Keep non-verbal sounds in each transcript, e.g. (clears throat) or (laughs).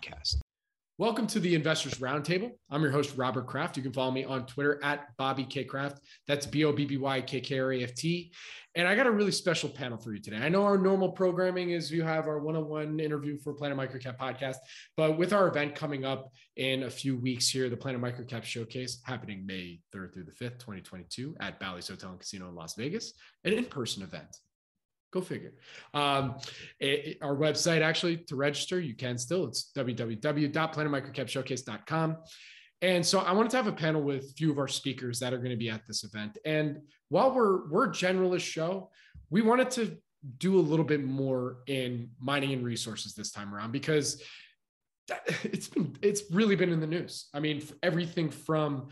podcast. Welcome to the Investors Roundtable. I'm your host, Robert Kraft. You can follow me on Twitter at Bobby K Kraft. That's B O B B Y K K R A F T. And I got a really special panel for you today. I know our normal programming is you have our one on one interview for Planet Microcap podcast, but with our event coming up in a few weeks here, the Planet Microcap Showcase happening May 3rd through the 5th, 2022 at Bally's Hotel and Casino in Las Vegas, an in person event. Go figure. Um, it, it, our website, actually, to register, you can still. It's www.planetmicrocapshowcase.com. And so I wanted to have a panel with a few of our speakers that are going to be at this event. And while we're we're a generalist show, we wanted to do a little bit more in mining and resources this time around because (laughs) it's been it's really been in the news. I mean, everything from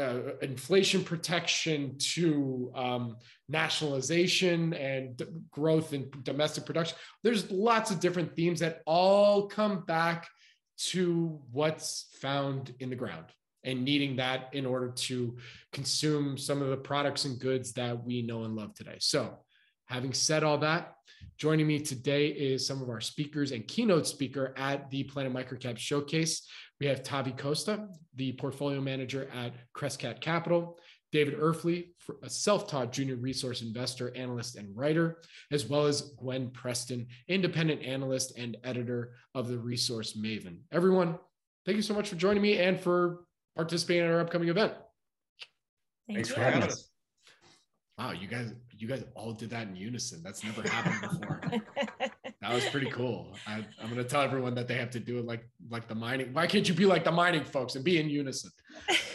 uh, inflation protection to um, nationalization and d- growth in domestic production. There's lots of different themes that all come back to what's found in the ground and needing that in order to consume some of the products and goods that we know and love today. So, having said all that, joining me today is some of our speakers and keynote speaker at the Planet Microcap Showcase. We have Tavi Costa, the portfolio manager at Crescat Capital, David Erfle, a self-taught junior resource investor, analyst, and writer, as well as Gwen Preston, independent analyst and editor of the Resource Maven. Everyone, thank you so much for joining me and for participating in our upcoming event. Thank Thanks you. for having us. Wow, you guys, you guys all did that in unison. That's never happened before. that was pretty cool. I, am gonna tell everyone that they have to do it like like the mining. Why can't you be like the mining folks and be in unison?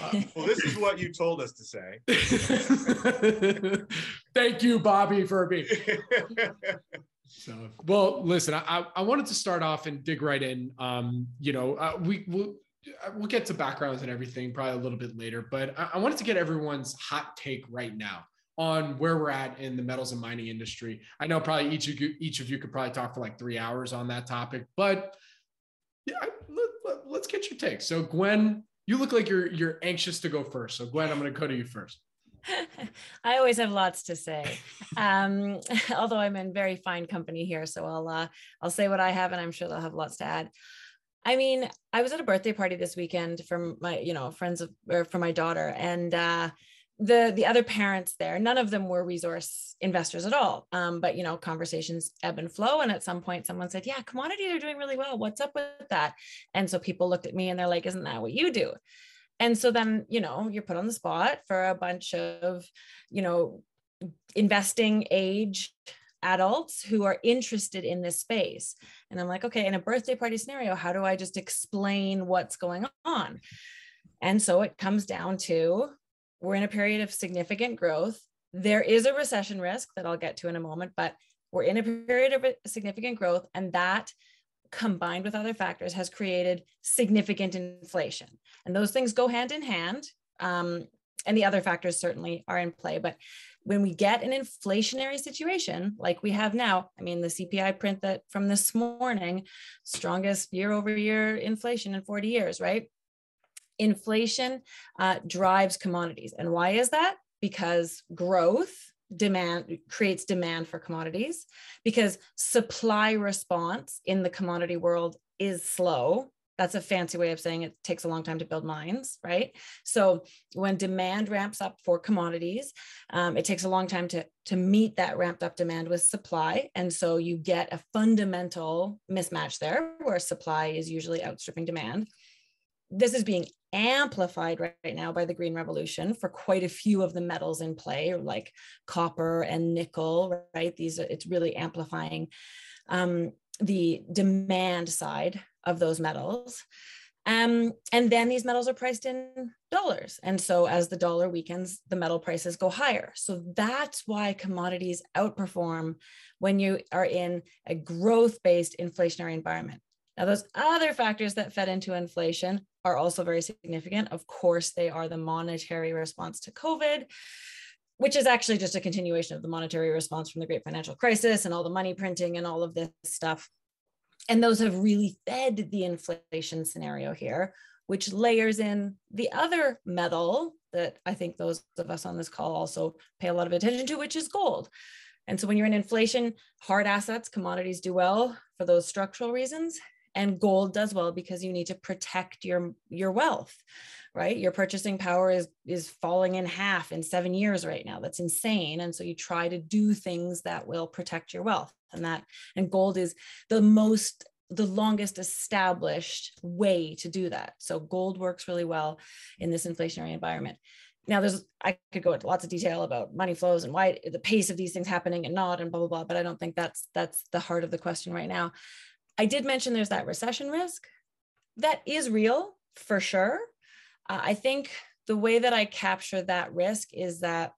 Uh, (laughs) well, this is what you told us to say. (laughs) Thank you, Bobby, for being. (laughs) So, well, listen, I, I wanted to start off and dig right in. Um, you know, uh, we will we'll get to backgrounds and everything probably a little bit later, but I, I wanted to get everyone's hot take right now on where we're at in the metals and mining industry. I know probably each of you, each of you could probably talk for like three hours on that topic, but yeah, let, us get your take. So Gwen, you look like you're you're anxious to go first. So Gwen, I'm going to go to you first. (laughs) I always have lots to say, um, (laughs) although I'm in very fine company here. So I'll uh, I'll say what I have, and I'm sure they'll have lots to add. I mean, I was at a birthday party this weekend from my, you know, friends of, or for my daughter, and uh, the the other parents there none of them were resource investors at all. Um, but you know conversations ebb and flow. And at some point someone said yeah commodities are doing really well. What's up with that? And so people looked at me and they're like isn't that what you do? And so then you know you're put on the spot for a bunch of you know investing age adults who are interested in this space. And i'm like okay in a birthday party scenario how do i just explain what's going on? And so it comes down to we're in a period of significant growth. There is a recession risk that I'll get to in a moment, but we're in a period of significant growth, and that combined with other factors has created significant inflation. And those things go hand in hand. Um, and the other factors certainly are in play. But when we get an inflationary situation like we have now, I mean, the CPI print that from this morning, strongest year over year inflation in 40 years, right? Inflation uh, drives commodities. And why is that? Because growth demand creates demand for commodities. Because supply response in the commodity world is slow. That's a fancy way of saying it takes a long time to build mines right? So when demand ramps up for commodities um, it takes a long time to to meet that ramped up demand with supply. And so you get a fundamental mismatch there where supply is usually outstripping demand this is being amplified right, right, now by the green revolution for quite a few of the metals in play like copper and nickel right these are, it's really amplifying um, the demand side of those metals um, and then these metals are priced in dollars. And so as the dollar weakens, the metal prices go higher. So that's why commodities outperform when you are in a growth based inflationary environment. Now, those other factors that fed into inflation are also very significant. Of course, they are the monetary response to COVID, which is actually just a continuation of the monetary response from the great financial crisis and all the money printing and all of this stuff. And those have really fed the inflation scenario here, which layers in the other metal that I think those of us on this call also pay a lot of attention to, which is gold. And so when you're in inflation, hard assets, commodities do well for those structural reasons and gold does well because you need to protect your your wealth right? Your purchasing power is is falling in half in 7 years right now. That's insane. And so you try to do things that will protect your wealth and that and gold is the most the longest established way to do that. So gold works really well in this inflationary environment. Now there's i could go into lots of detail about money flows and why the pace of these things happening and not and blah blah blah but i don't think that's that's the heart of the question right now I did mention there's that recession risk. That is real for sure. Uh, I think the way that I capture that risk is that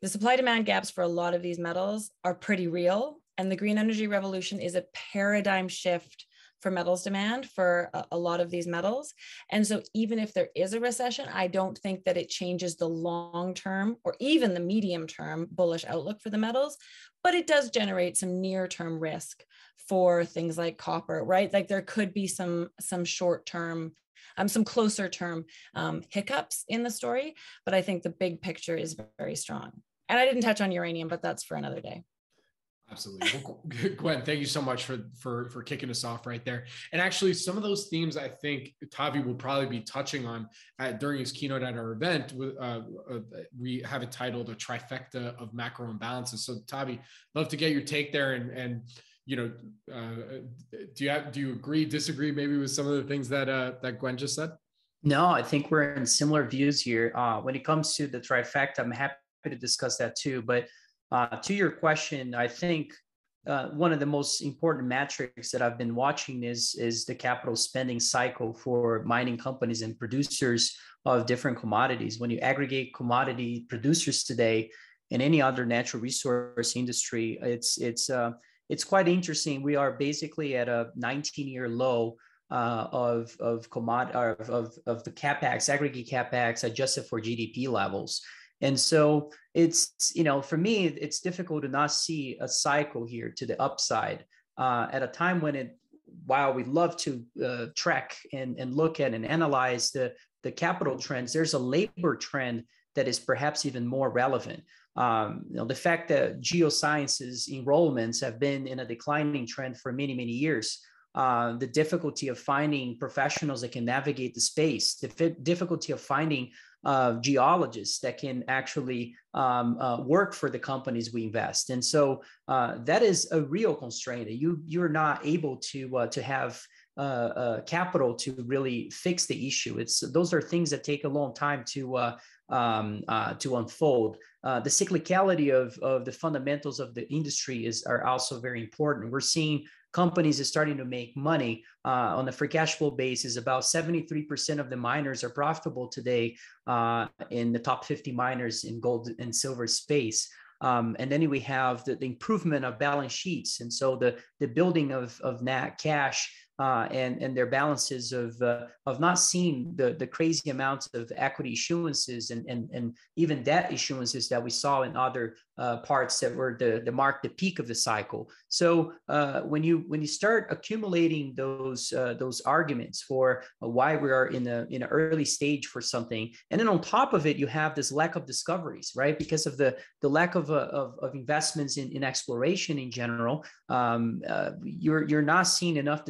the supply demand gaps for a lot of these metals are pretty real. And the green energy revolution is a paradigm shift for metals demand for a, a, lot of these metals. And so, even if there is a recession, I don't think that it changes the long term or even the medium term bullish outlook for the metals, but it does generate some near term risk for things like copper, right? Like there could be some some short term um, some closer term um, hiccups in the story, but I think the big picture is very strong. And I didn't touch on uranium, but that's for another day. Absolutely. Well, Gwen, thank you so much for for for kicking us off right there. And actually, some of those themes I think Tavi will probably be touching on at, during his keynote at our event. Uh, uh, we have it titled "A Trifecta of Macro Imbalances." So, Tavi, love to get your take there. And and you know, uh, do you have, do you agree, disagree, maybe with some of the things that uh, that Gwen just said? No, I think we're in similar views here. Uh, when it comes to the trifecta, I'm happy to discuss that too. But uh, to your question, I think uh, one of the most important metrics that I've been watching is is the capital spending cycle for mining companies and producers of different commodities. When you aggregate commodity producers today in any other natural resource industry, it's it's uh, it's quite interesting. We are basically at a 19 year low uh, of of commod of, of of the capex aggregate capex adjusted for GDP levels. And so it's, you know, for me, it's difficult to not see a cycle here to the upside uh, at a time when it, while we love to uh, track and, and look at and analyze the, the capital trends, there's a labor trend that is perhaps even more relevant. Um, you know, the fact that geosciences enrollments have been in a declining trend for many, many years, uh, the difficulty of finding professionals that can navigate the space, the difficulty of finding uh, geologists that can actually um, uh, work for the companies we invest. And so uh, that is a real constraint. You you're not able to uh, to have uh, capital to really fix the issue. It's those are things that take a long time to um, to unfold. the cyclicality of, of the fundamentals of the industry is are also very important. We're seeing companies is starting to make money uh, on the free cash flow basis. About 73% of the miners are profitable today uh, in the top 50 miners in gold and silver space. Um, and then we have the, the, improvement of balance sheets. And so the, the building of, of net cash uh, and, and their balances of, uh, of not seeing the, the crazy amounts of equity issuances and, and, and even debt issuances that we saw in other uh, parts that were the, the mark the peak of the cycle. So uh, when you when you start accumulating those uh, those arguments for why we are in a in an early stage for something, and then on top of it you have this lack of discoveries, right? Because of the the lack of uh, of, of investments in, in exploration in general, um, you're you're not seeing enough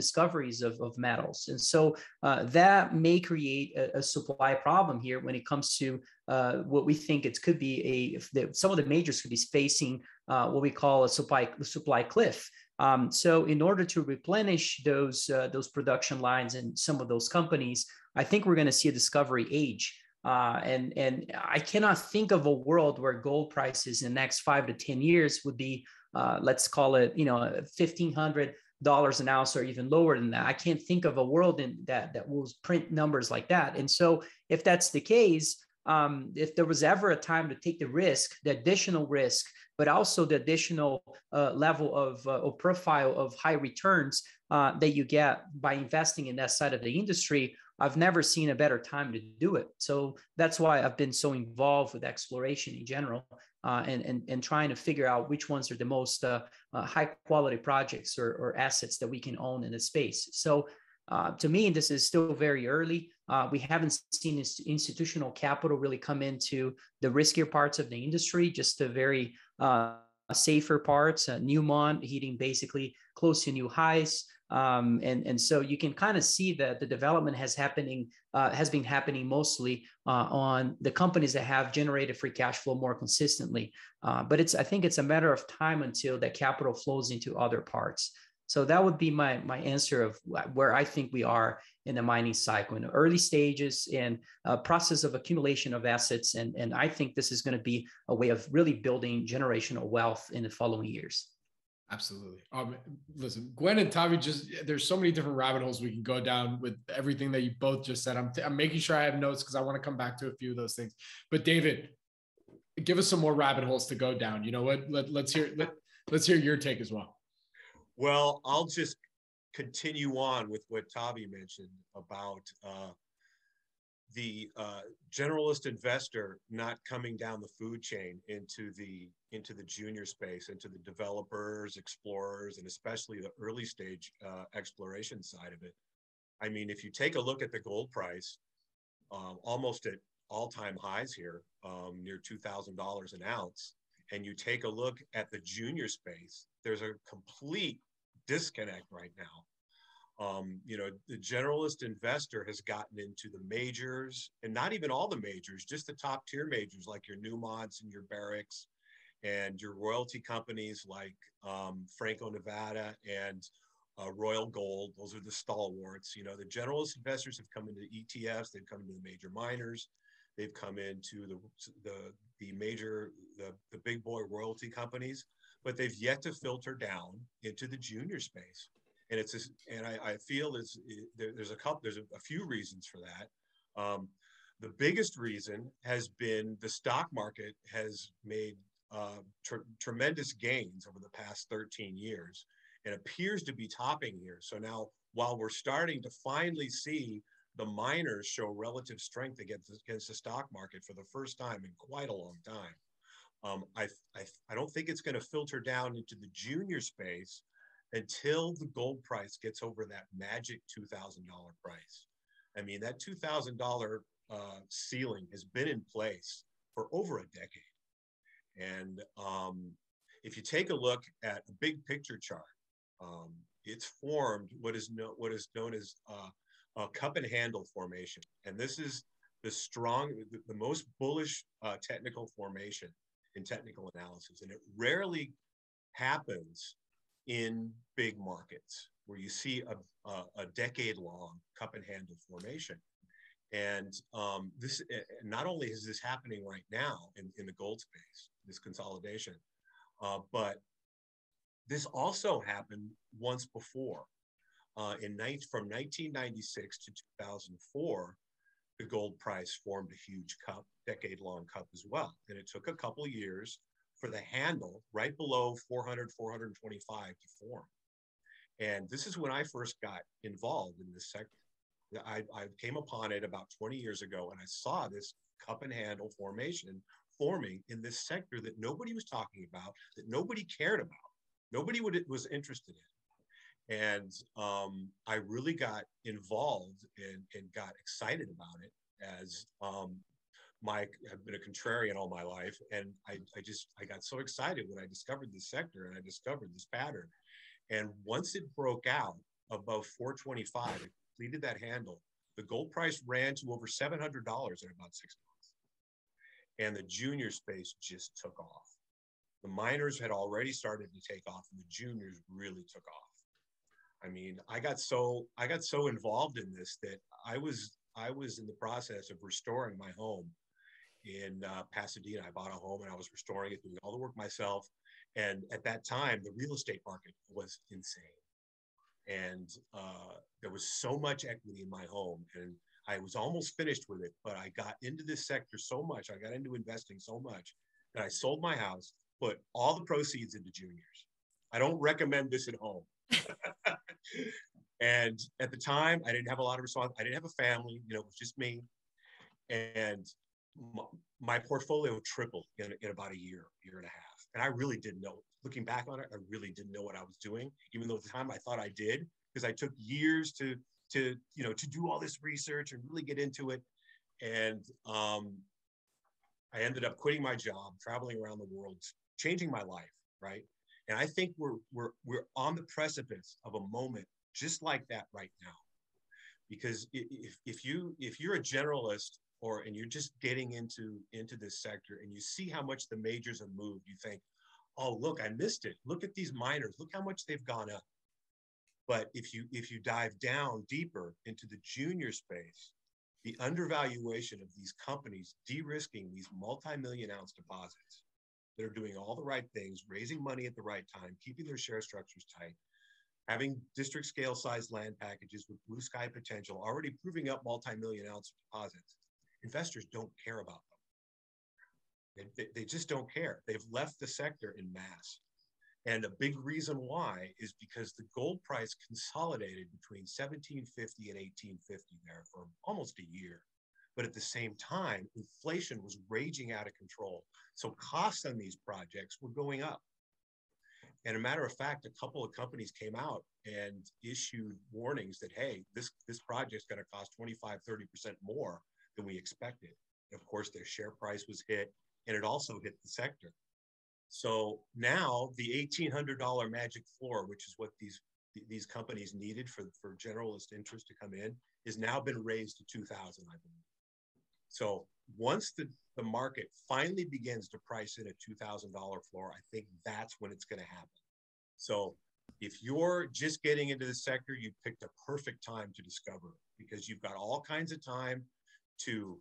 of, of metals, and so that may create a, a supply problem here when it comes to uh, what we think it could be a some of the majors could be facing uh, what we call a supply supply cliff. Um, so in order to replenish those uh, those production lines and some of those companies, I think we're going to see a discovery age. Uh, and and I cannot think of a world where gold prices in the next five to ten years would be, uh, let's call it, you know, fifteen hundred dollars an ounce or even lower than that. I can't think of a world in that that will print numbers like that. And so if that's the case, um, if there was ever a time to take the risk, the additional risk, but also the additional uh, level of uh, or profile of high returns uh, that you get by investing in that side of the industry, I've never seen a better time to do it. So that's why I've been so involved with exploration in general uh, and, and, and trying to figure out which ones are the most uh, uh, high quality projects or, or assets that we can own in the space. So uh, to me, this is still very early. Uh, we haven't seen institutional capital really come into the riskier parts of the industry, just the very uh, safer parts. Newmont hitting basically close to new highs. Um, and, and so you can kind of see that the development has happening uh, has been happening mostly uh, on the companies that have generated free cash flow more consistently. Uh, but it's I think it's a matter of time until that capital flows into other parts. So that would be my my answer of where I think we are in the mining cycle in the early stages and a process of accumulation of assets. And, and I think this is going to be a way of really building generational wealth in the following years. Absolutely. Um, listen, Gwen and Tavi, just there's so many different rabbit holes we can go down with everything that you both just said. I'm, t- I'm making sure I have notes because I want to come back to a few of those things. But David, give us some more rabbit holes to go down. You know what? Let, let's hear let, let's hear your take as well. Well, I'll just continue on with what Tavi mentioned about uh, the uh, generalist investor not coming down the food chain into the into the junior space, into the developers, explorers, and especially the early stage uh, exploration side of it. I mean, if you take a look at the gold price, um, almost at all-time highs here, um, near two thousand dollars an ounce, and you take a look at the junior space, there's a complete disconnect right now um, you know, the generalist investor has gotten into the majors and not even all the majors, just the top tier majors like your Newmonts and your Barricks and your royalty companies like um, Franco Nevada and uh, Royal Gold. Those are the stalwarts. You know, the generalist investors have come into ETFs, they've come into the major miners, they've come into the the the major the the big boy royalty companies, but they've yet to filter down into the junior space and it's and I, I feel it's there, there's a couple there's a, a few reasons for that. Um, the biggest reason has been the stock market has made uh, tr- tremendous gains over the past 13 years and appears to be topping here. So now, while we're starting to finally see the miners show relative strength against, against the stock market for the first time in quite a long time, um, I, I, I don't think it's going to filter down into the junior space until the gold price gets over that magic $2,000 price. I mean, that $2,000 uh, ceiling has been in place for over a decade. And um, if you take a look at a big picture chart, um, it's formed what is, no, what is known as uh, a cup and handle formation. And this is the strong, the, the most bullish uh, technical formation in technical analysis. And it rarely happens in big markets where you see a, a, a decade long cup and handle formation. And um, this, not only is this happening right now in, in the gold space, this consolidation, uh, but this also happened once before. Uh, in from 1996 to 2004, the gold price formed a huge cup, decade long cup as well. And it took a couple years for the handle right below 400, 425 to form. And this is when I first got involved in this sector. I, I came upon it about 20 years ago and I saw this cup and handle formation forming in this sector that nobody was talking about, that nobody cared about, nobody would, was interested in. And um, I really got involved and, and got excited about it as um, my have been a contrarian all my life and I, I just i got so excited when i discovered this sector and i discovered this pattern. And once it broke out above 425 it completed that handle the gold price ran to over $700 in about six months. And the junior space just took off. The miners had already started to take off and the juniors really took off. I mean i got so i got so involved in this that i was i was in the process of restoring my home in uh, Pasadena. I bought a home and I was restoring it, doing all the work myself. And at that time, the real estate market was insane. And uh, there was so much equity in my home. And I was almost finished with it, but I got into this sector so much, I got into investing so much that I sold my house, put all the proceeds into juniors. I don't recommend this at home. (laughs) and at the time, I didn't have a lot of response. I didn't have a family, you know, it was just me. And my, portfolio tripled in, in about a year, year and a half. And I really didn't know. Looking back on it, I really didn't know what I was doing, even though at the time I thought I did, because I took years to to you know to do all this research and really get into it. And um, I ended up quitting my job, traveling around the world, changing my life, right? And I think we're we're we're on the precipice of a moment just like that right now. Because if, if you if you're a generalist or and you're just getting into into this sector and you see how much the majors have moved, you think, oh look, I missed it. Look at these miners. Look how much they've gone up. But if you if you dive down deeper into the junior space, the undervaluation of these companies de-risking these multi-million ounce deposits that are doing all the right things, raising money at the right time, keeping their share structures tight, having district scale size land packages with blue sky potential, already proving up multi-million ounce deposits investors don't care about them. They, they, just don't care. They've left the sector in mass. And a big reason why is because the gold price consolidated between 1750 and 1850 there for almost a year. But at the same time, inflation was raging out of control. So costs on these projects were going up. And a matter of fact, a couple of companies came out and issued warnings that, hey, this, this project's going to cost 25, 30% more than we expected. And of course, their share price was hit, and it also hit the sector. So now the $1,800 magic floor, which is what these these companies needed for, for generalist interest to come in, has now been raised to 2,000, I believe. So once the, the market finally begins to price in a $2,000 floor, I think that's when it's going to happen. So if you're just getting into the sector, you picked a perfect time to discover because you've got all kinds of time to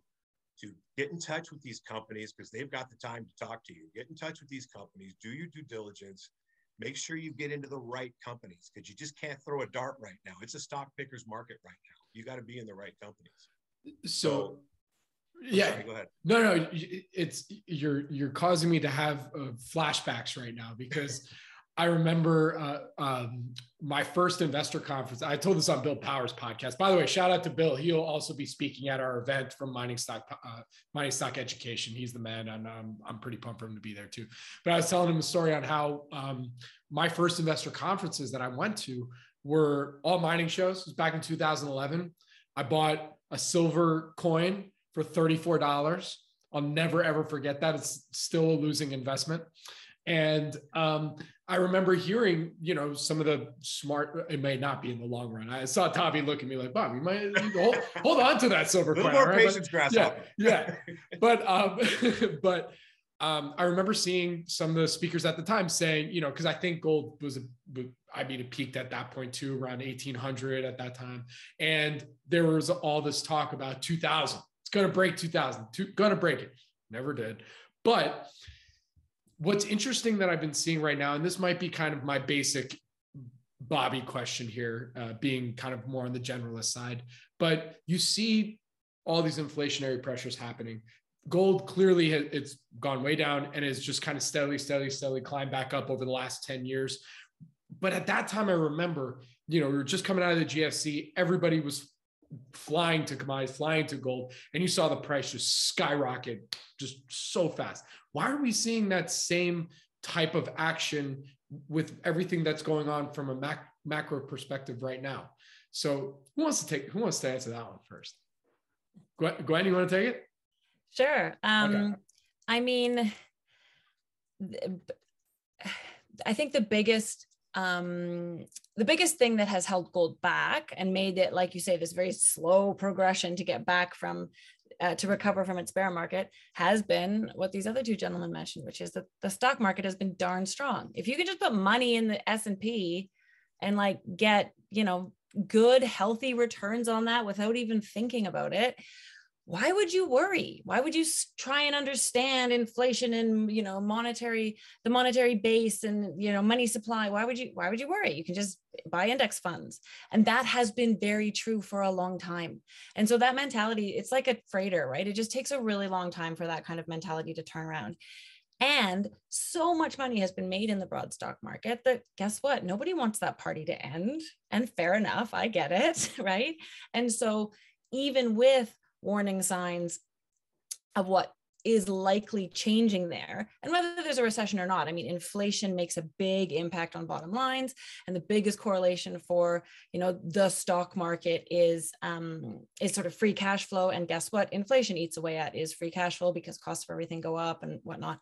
to get in touch with these companies because they've got the time to talk to you. Get in touch with these companies, do your due diligence, make sure you get into the right companies because you just can't throw a dart right now. It's a stock picker's market right now. You got to be in the right companies. So, so yeah, sorry, go ahead. No, no, it's you're you're causing me to have uh, flashbacks right now because (laughs) I remember uh, um, my first investor conference. I told this on Bill Powers podcast. By the way, shout out to Bill. He'll also be speaking at our event from Mining Stock uh, Mining Stock Education. He's the man, and I'm I'm pretty pumped for him to be there too. But I was telling him a story on how um, my first investor conferences that I went to were all mining shows. It was back in 2011. I bought a silver coin for $34. I'll never ever forget that. It's still a losing investment. And um, I remember hearing, you know, some of the smart, it may not be in the long run. I saw Tommy look at me like, Bob, you might hold, hold on to that silver coin. more right? patience, but, yeah, yeah. (laughs) But, um, (laughs) but um, I remember seeing some of the speakers at the time saying, you know, because I think gold was, a, I mean, it peaked at that point too, around 1800 at that time. And there was all this talk about 2000. It's going to break 2000, going to break it. Never did. But what's interesting that I've been seeing right now, and this might be kind of my basic Bobby question here, uh, being kind of more on the generalist side, but you see all these inflationary pressures happening. Gold clearly has, it's gone way down and has just kind of steadily, steadily, steadily climbed back up over the last 10 years. But at that time, I remember, you know, we were just coming out of the GFC. Everybody was flying to commodities, flying to gold, and you saw the price just skyrocket just so fast. Why are we seeing that same type of action with everything that's going on from a mac- macro perspective right now? So, who wants to take? Who wants to answer that one first? Gwen, Gwen you want to take it? Sure. Um, okay. I mean, I think the biggest um, the biggest thing that has held gold back and made it, like you say, this very slow progression to get back from uh, to recover from its bear market has been what these other two gentlemen mentioned, which is that the stock market has been darn strong. If you can just put money in the S and P and like get you know good healthy returns on that without even thinking about it, why would you worry? Why would you try and understand inflation and you know monetary the monetary base and you know money supply? Why would you why would you worry? You can just buy index funds. And that has been very true for a long time. And so that mentality it's like a freighter right? It just takes a really long time for that kind of mentality to turn around. And so much money has been made in the broad stock market that guess what? Nobody wants that party to end. And fair enough i get it (laughs) right? And so even with warning signs of what is likely changing there and whether there's a recession or not i mean inflation makes a big impact on bottom lines and the biggest correlation for you know the stock market is um is sort of free cash flow and guess what inflation eats away at is free cash flow because costs of everything go up and whatnot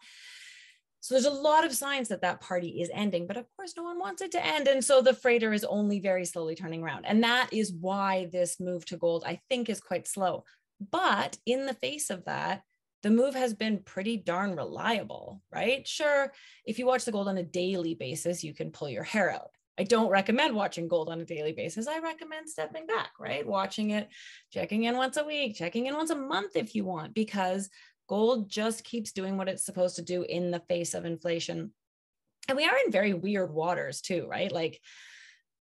so there's a lot of signs that that party is ending, but of course, no one wants it to end. And so the freighter is only very slowly turning around. And that is why this move to gold, I think, is quite slow. But in the face of that, the move has been pretty darn reliable, right? Sure, if you watch the gold on a daily basis, you can pull your hair out. I don't recommend watching gold on a daily basis. I recommend stepping back, right? Watching it, checking in once a week, checking in once a month if you want, because gold just keeps doing what it's supposed to do in the face of inflation. And we are in very weird waters too, right? Like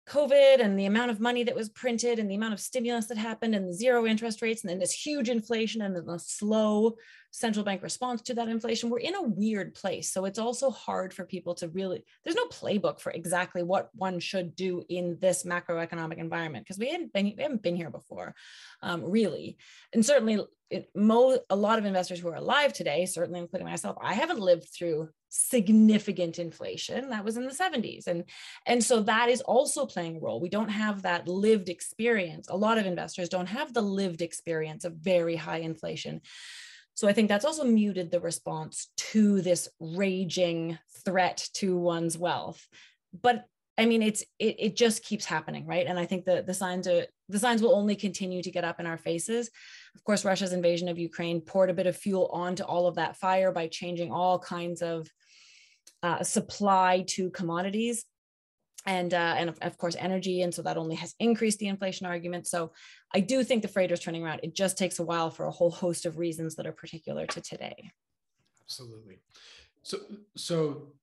COVID and the amount of money that was printed and the amount of stimulus that happened and the zero interest rates and then this huge inflation and then the slow central bank response to that inflation, we're in a weird place. So it's also hard for people to really, there's no playbook for exactly what one should do in this macroeconomic environment because we haven't been, we haven't been here before, um, really. And certainly it, mo- a lot of investors who are alive today, certainly including myself, I haven't lived through significant inflation that was in the 70s and and so that is also playing a role. We don't have that lived experience. A lot of investors don't have the lived experience of very high inflation. So i think that's also muted the response to this raging threat to one's wealth. But i mean it's it, it just keeps happening right? And i think the the signs are the signs will only continue to get up in our faces. Of course russia's invasion of ukraine poured a bit of fuel onto all of that fire by changing all kinds of uh, supply to commodities. And uh, and of, of, course energy. And so that only has increased the inflation argument. So i do think the freighter is turning around. It just takes a while for a whole host of reasons that are particular to today. Absolutely. So so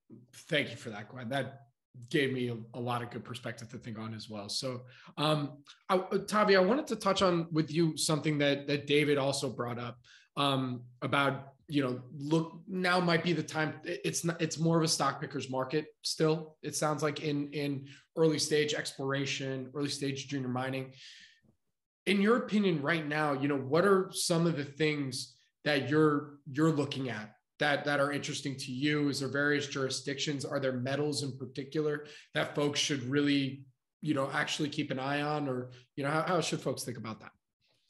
thank you for that gwen. That gave me a, a lot of good perspective to think on as well so um I, tavi i wanted to touch on with you something that that david also brought up um about you know, look now might be the time. It's not. It's more of a stock pickers market still. It sounds like in in early stage exploration, early stage junior mining. In your opinion, right now, you know, what are some of the things that you're you're looking at that that are interesting to you? Is there various jurisdictions? Are there metals in particular that folks should really, you know, actually keep an eye on, or you know, how, how should folks think about that?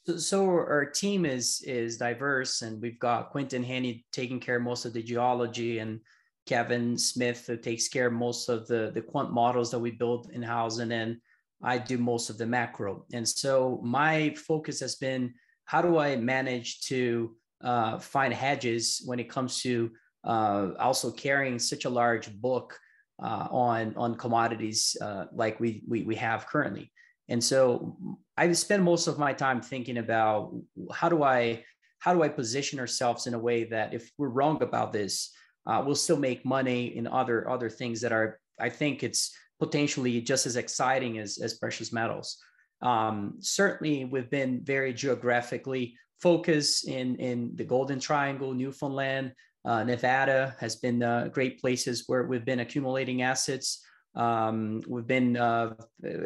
So, so our team is is diverse, and we've got Quinton Hennigh taking care of most of the geology, and Kevin Smith who takes care of most of the the quant models that we build in house, and then I do most of the macro. And so my focus has been how do I manage to uh, find hedges when it comes to uh, also carrying such a large book uh, on on commodities uh, like we, we we have currently. And so I spend most of my time thinking about how do I how do I position ourselves in a way that if we're wrong about this, uh, we'll still make money in other other things that are I think it's potentially just as exciting as as precious metals. Um, certainly, we've been very geographically focused in in the Golden Triangle, Newfoundland, uh, Nevada has been uh, great places where we've been accumulating assets. Um, we've been uh,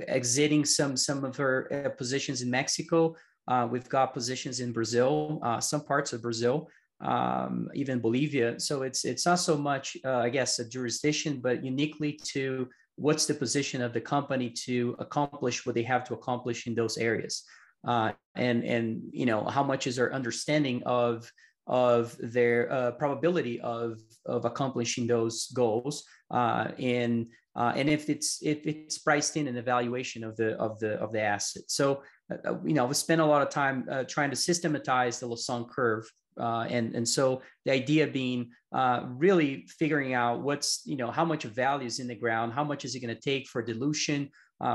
exiting some some of our uh, positions in Mexico. Uh, we've got positions in Brazil, uh, some parts of Brazil, um, even Bolivia. So it's it's not so much, I guess, a jurisdiction, but uniquely to what's the position of the company to accomplish what they have to accomplish in those areas, uh, and and you know how much is our understanding of of their probability of of accomplishing those goals uh, in uh, and if it's if it's priced in an evaluation of the of the of the asset. So uh, uh you know we spent a lot of time uh, trying to systematize the Lassonde curve, uh, and and so the idea being uh, really figuring out what's you know how much value is in the ground, how much is it going to take for dilution,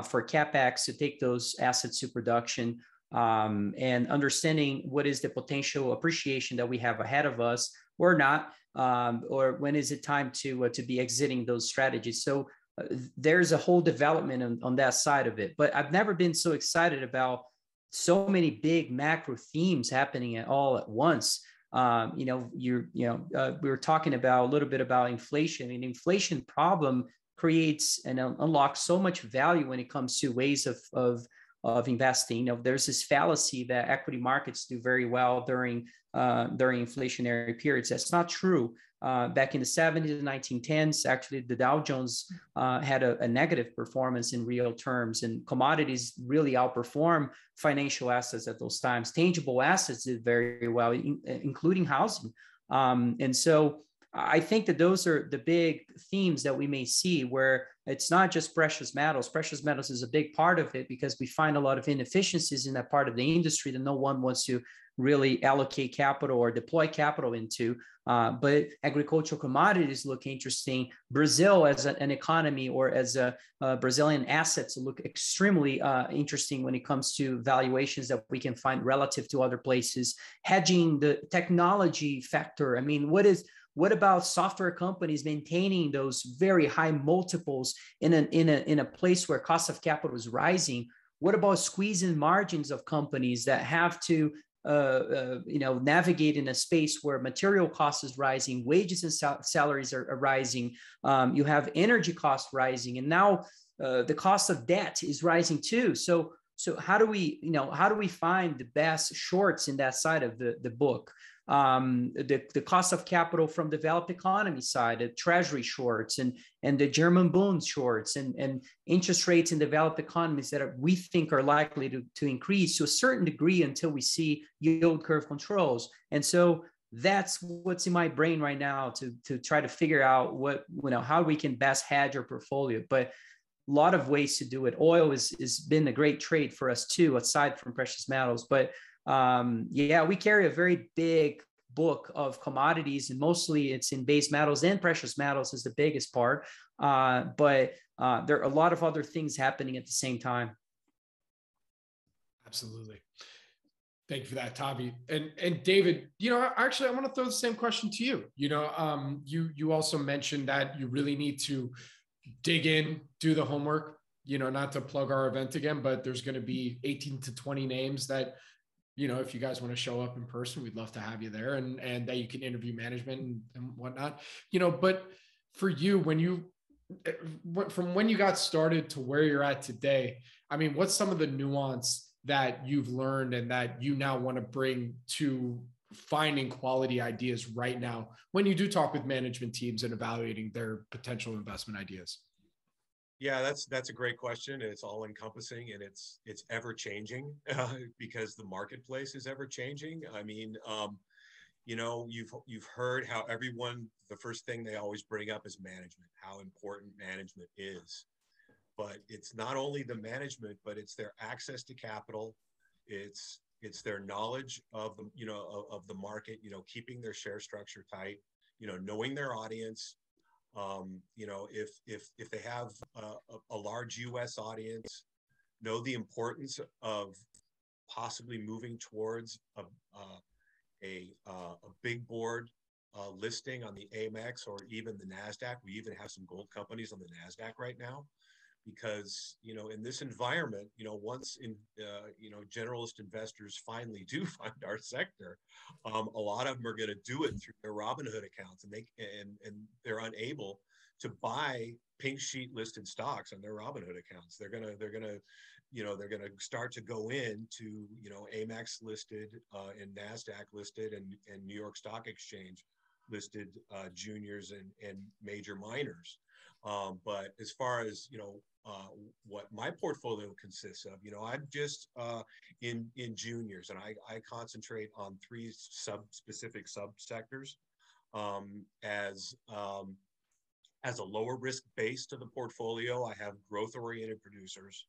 for capex to take those assets to production. Um, and understanding what is the potential appreciation that we have ahead of us or not, um, or when is it time to uh, to be exiting those strategies. So uh, there's a whole development on, on that side of it. But I've never been so excited about so many big macro themes happening at all at once. Um, you know, you're, you know, uh, we were talking about a little bit about inflation. and inflation problem creates and unlocks so much value when it comes to ways of, of of investing. There's this fallacy that equity markets do very well during uh, during inflationary periods. That's not true. Uh, back in the 70s and 1910s, actually, the Dow Jones uh, had a, a, negative performance in real terms, and commodities really outperform financial assets at those times. Tangible assets did very well, in, including housing. Um, and so, I think that those are the big themes that we may see where it's not just precious metals. Precious metals is a big part of it because we find a lot of inefficiencies in that part of the industry that no one wants to really allocate capital or deploy capital into. Uh, but agricultural commodities look interesting. Brazil as a, an economy or as a, a Brazilian assets look extremely uh, interesting when it comes to valuations that we can find relative to other places. Hedging the technology factor. I mean, what is what about software companies maintaining those very high multiples in a, in a, in a place where cost of capital is rising? What about squeezing margins of companies that have to uh, uh, you know navigate in a space where material cost is rising, wages and sal- salaries are, are rising. Um, you have energy costs rising, and now uh, the cost of debt is rising too. So so how do we you know how do we find the best shorts in that side of the the book? Um, the, the cost of capital from developed economy side, the treasury shorts and, and the German bond shorts and, and interest rates in developed economies that are, we think are likely to, to increase to a certain degree until we see yield curve controls. And so that's what's in my brain right now to, to try to figure out what, you know, how we can best hedge our portfolio. But a lot of ways to do it. Oil is has been a great trade for us too, aside from precious metals. But um, yeah, we carry a very big book of commodities, and mostly it's in base metals and precious metals is the biggest part. Uh, but uh, there are a lot of other things happening at the same time. Absolutely. Thank you for that, Tavi. And and David, you know, actually, I want to throw the same question to you. You know, um, you you also mentioned that you really need to dig in, do the homework. You know, not to plug our event again, but there's going to be 18 to 20 names that you know, if you guys want to show up in person, we'd love to have you there and, and that you can interview management and, and whatnot, you know, but for you, when you, eh, from when you got started to where you're at today, I mean, what's some of the nuance that you've learned and that you now want to bring to finding quality ideas right now when you do talk with management teams and evaluating their potential investment ideas? Yeah, that's that's a great question. and It's all encompassing and it's it's ever changing uh, (laughs) because the marketplace is ever changing. I mean, um, you know, you've you've heard how everyone the first thing they always bring up is management, how important management is. But it's not only the management, but it's their access to capital. It's it's their knowledge of the you know of, of the market. You know, keeping their share structure tight. You know, knowing their audience, um, you know, if if if they have a, a large U.S. audience, know the importance of possibly moving towards a uh, a, uh, a big board uh, listing on the Amex or even the Nasdaq. We even have some gold companies on the Nasdaq right now, because you know in this environment, you know once in uh, you know generalist investors finally do (laughs) find our sector, um, a lot of them are going to do it through their Robinhood accounts, and they and and they're unable to buy pink sheet listed stocks on their Robinhood accounts. They're gonna they're gonna you know they're gonna start to go into you know Amex listed uh, and Nasdaq listed and and New York Stock Exchange listed uh, juniors and and major miners. Um, but as far as you know, uh, what my portfolio consists of, you know, I'm just uh, in in juniors, and I, I concentrate on three sub specific subsectors um, as um, as a lower risk base to the portfolio. I have growth oriented producers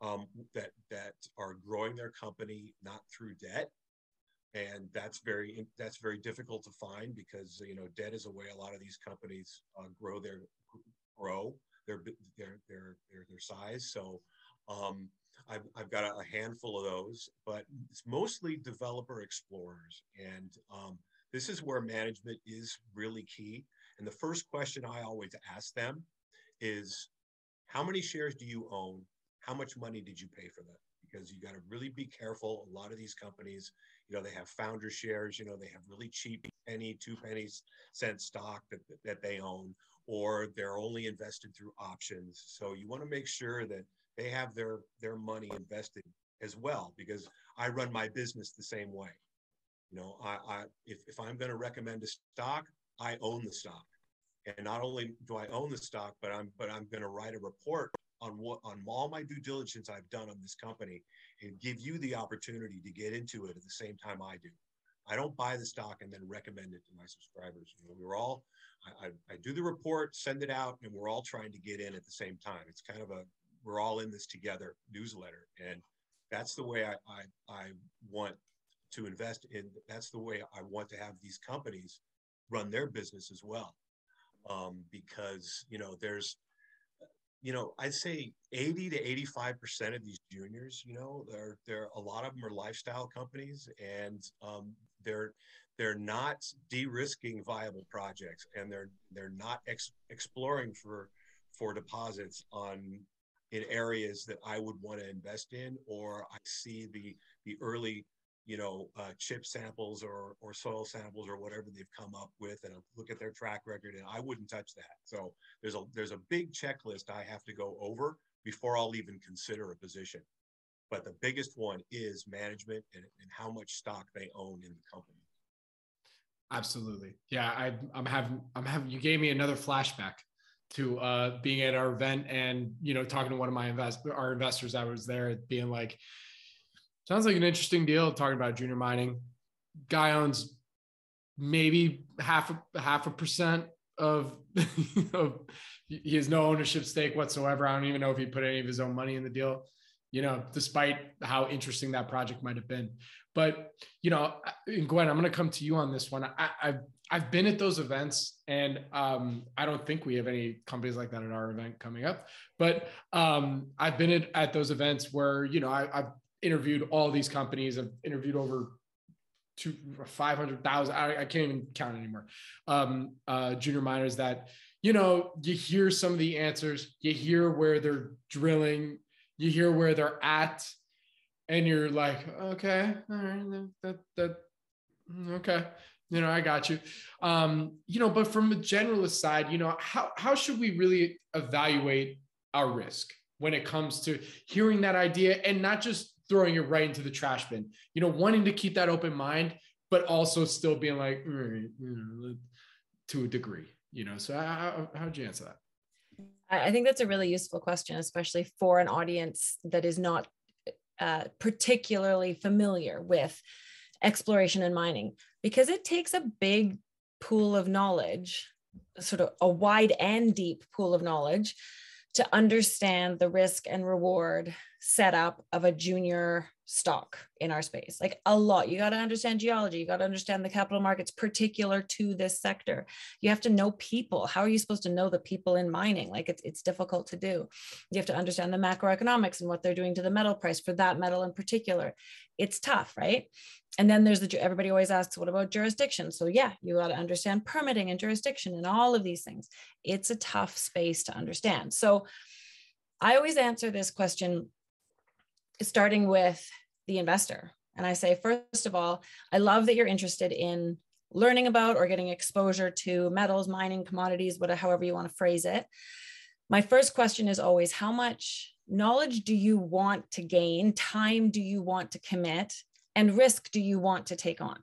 um, that that are growing their company not through debt, and that's very that's very difficult to find because you know debt is a way a lot of these companies uh, grow their grow their their their their, their size. So um, I've, I've got a, handful of those, but it's mostly developer explorers. And um, this is where management is really key. And the first question I always ask them is how many shares do you own? How much money did you pay for them? Because you got to really be careful. A lot of these companies, you know, they have founder shares, you know, they have really cheap penny, two pennies cent stock that, that they own, or they're only invested through options. So you want to make sure that they have their their money invested as well because I run my business the same way. You know, I, I if, if I'm going to recommend a stock, I own the stock. And not only do I own the stock, but I'm but I'm going to write a report on what on all my due diligence I've done on this company and give you the opportunity to get into it at the same time I do. I don't buy the stock and then recommend it to my subscribers. You know, we're all I, I, do the report, send it out, and we're all trying to get in at the same time. It's kind of a we're all in this together newsletter. And that's the way I, I, I want to invest in. That's the way I want to have these companies run their business as well. Um, because, you know, there's, you know, I'd say 80 to 85% of these juniors, you know, they're, they're, a lot of them are lifestyle companies and um, they're, they're not de-risking viable projects and they're, they're not ex- exploring for, for deposits on in areas that I would want to invest in, or I see the the early, you know, uh, chip samples or or soil samples or whatever they've come up with, and look at their track record, and I wouldn't touch that. So there's a there's a big checklist I have to go over before I'll even consider a position. But the biggest one is management and, and how much stock they own in the company. Absolutely. Yeah, I, I'm having I'm having you gave me another flashback to uh, being at our event and you know talking to one of my invest our investors I was there being like sounds like an interesting deal talking about junior mining guy owns maybe half a half a percent of, (laughs) of he has no ownership stake whatsoever I don't even know if he put any of his own money in the deal you know despite how interesting that project might have been but you know Gwen I'm going to come to you on this one I, I've I've been at those events, and um, I don't think we have any companies like that at our event coming up. But um, I've been at, at those events where you know I, have interviewed all these companies. I've interviewed over two five hundred thousand. I, I, can't even count anymore. Um, uh, junior miners that you know you hear some of the answers, you hear where they're drilling, you hear where they're at, and you're like, okay, all right, that that mm, okay you know, I got you. Um, you know, but from a generalist side, you know, how how should we really evaluate our risk when it comes to hearing that idea and not just throwing it right into the trash bin? You know, wanting to keep that open mind, but also still being like, you know, to a degree. You know, so how how'd you answer that? I think that's a really useful question, especially for an audience that is not uh, particularly familiar with exploration and mining because it takes a big pool of knowledge, sort of a wide and deep pool of knowledge to understand the risk and reward setup of a junior stock in our space like a lot. You got to understand geology. You got to understand the capital markets particular to this sector. You have to know people. How are you supposed to know the people in mining? Like it's, it's difficult to do. You have to understand the macroeconomics and what they're doing to the metal price for that metal in particular. It's tough right? And then there's the everybody always asks what about jurisdiction? So yeah you got to understand permitting and jurisdiction and all of these things. It's a tough space to understand. So i always answer this question starting with the investor and i say first of all i love that you're interested in learning about or getting exposure to metals mining commodities whatever however you want to phrase it my first question is always how much knowledge do you want to gain time do you want to commit and risk do you want to take on?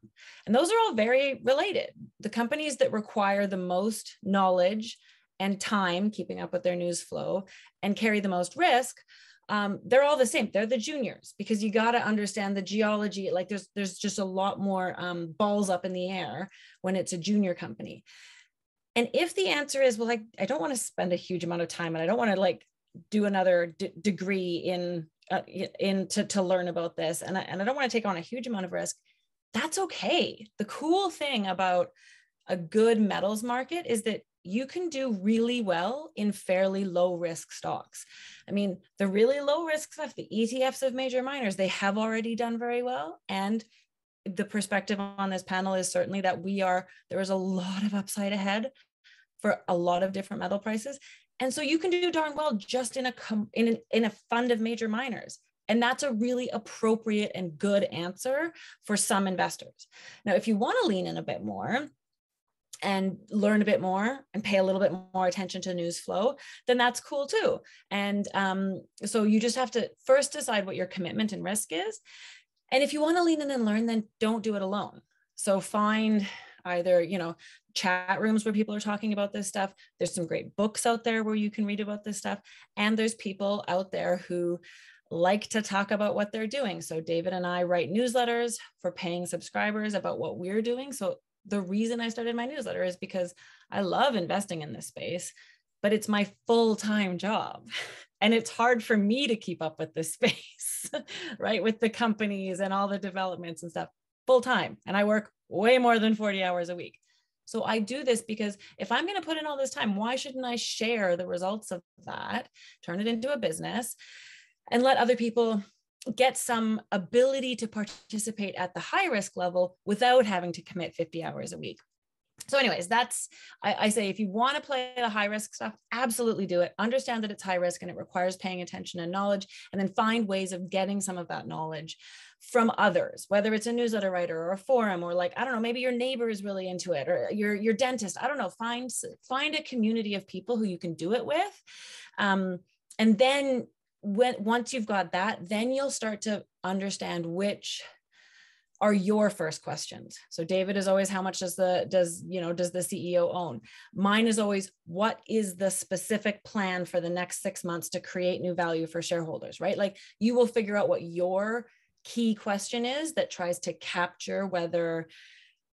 And those are all very related. The companies that require the most knowledge and time keeping up with their news flow and carry the most risk um, they're all the same. They're the juniors because you got to understand the geology like there's there's just a lot more um, balls up in the air when it's a junior company. And if the answer is well like i don't want to spend a huge amount of time and i don't want to like do another d- degree in uh, in to, to learn about this and I, and I don't want to take on a huge amount of risk that's okay. The cool thing about a good metals market is that you can do really well in fairly low risk stocks. I mean, the really low risk stuff, the ETFs of major miners, they have already done very well. And the perspective on this panel is certainly that we are, there is a lot of upside ahead for a lot of different metal prices. And so you can do darn well just in a in, in a fund of major miners. And that's a really appropriate and good answer for some investors. Now, if you want to lean in a bit more, and learn a bit more and pay a little bit more attention to news flow, then that's cool too. And um, so you just have to first decide what your commitment and risk is. And if you want to lean in and learn, then don't do it alone. So find either, you know, chat rooms where people are talking about this stuff. There's some great books out there where you can read about this stuff. And there's people out there who like to talk about what they're doing. So David and I write newsletters for paying subscribers about what we're doing. So the reason I started my newsletter is because I love investing in this space, but it's my full time job. (laughs) And it's hard for me to keep up with this (laughs) space, right? With the companies and all the developments and stuff full time. And I work way more than 40 hours a week. So I do this because if I'm going to put in all this time, why shouldn't I share the results of that, turn it into a business, and let other people get some ability to participate at the high risk level without having to commit 50 hours a week. So, anyways, that's I, I, say if you want to play the high risk stuff, absolutely do it. Understand that it's high risk and it requires paying attention and knowledge, and then find ways of getting some of that knowledge from others, whether it's a newsletter writer or a forum, or like I don't know, maybe your neighbor is really into it, or your your dentist. I don't know. Find find a community of people who you can do it with, um, and then when once you've got that, then you'll start to understand which are your first questions. So David is always how much does the does you know does the CEO own? Mine is always what is the specific plan for the next 6 months to create new value for shareholders, right? Like you will figure out what your key question is that tries to capture whether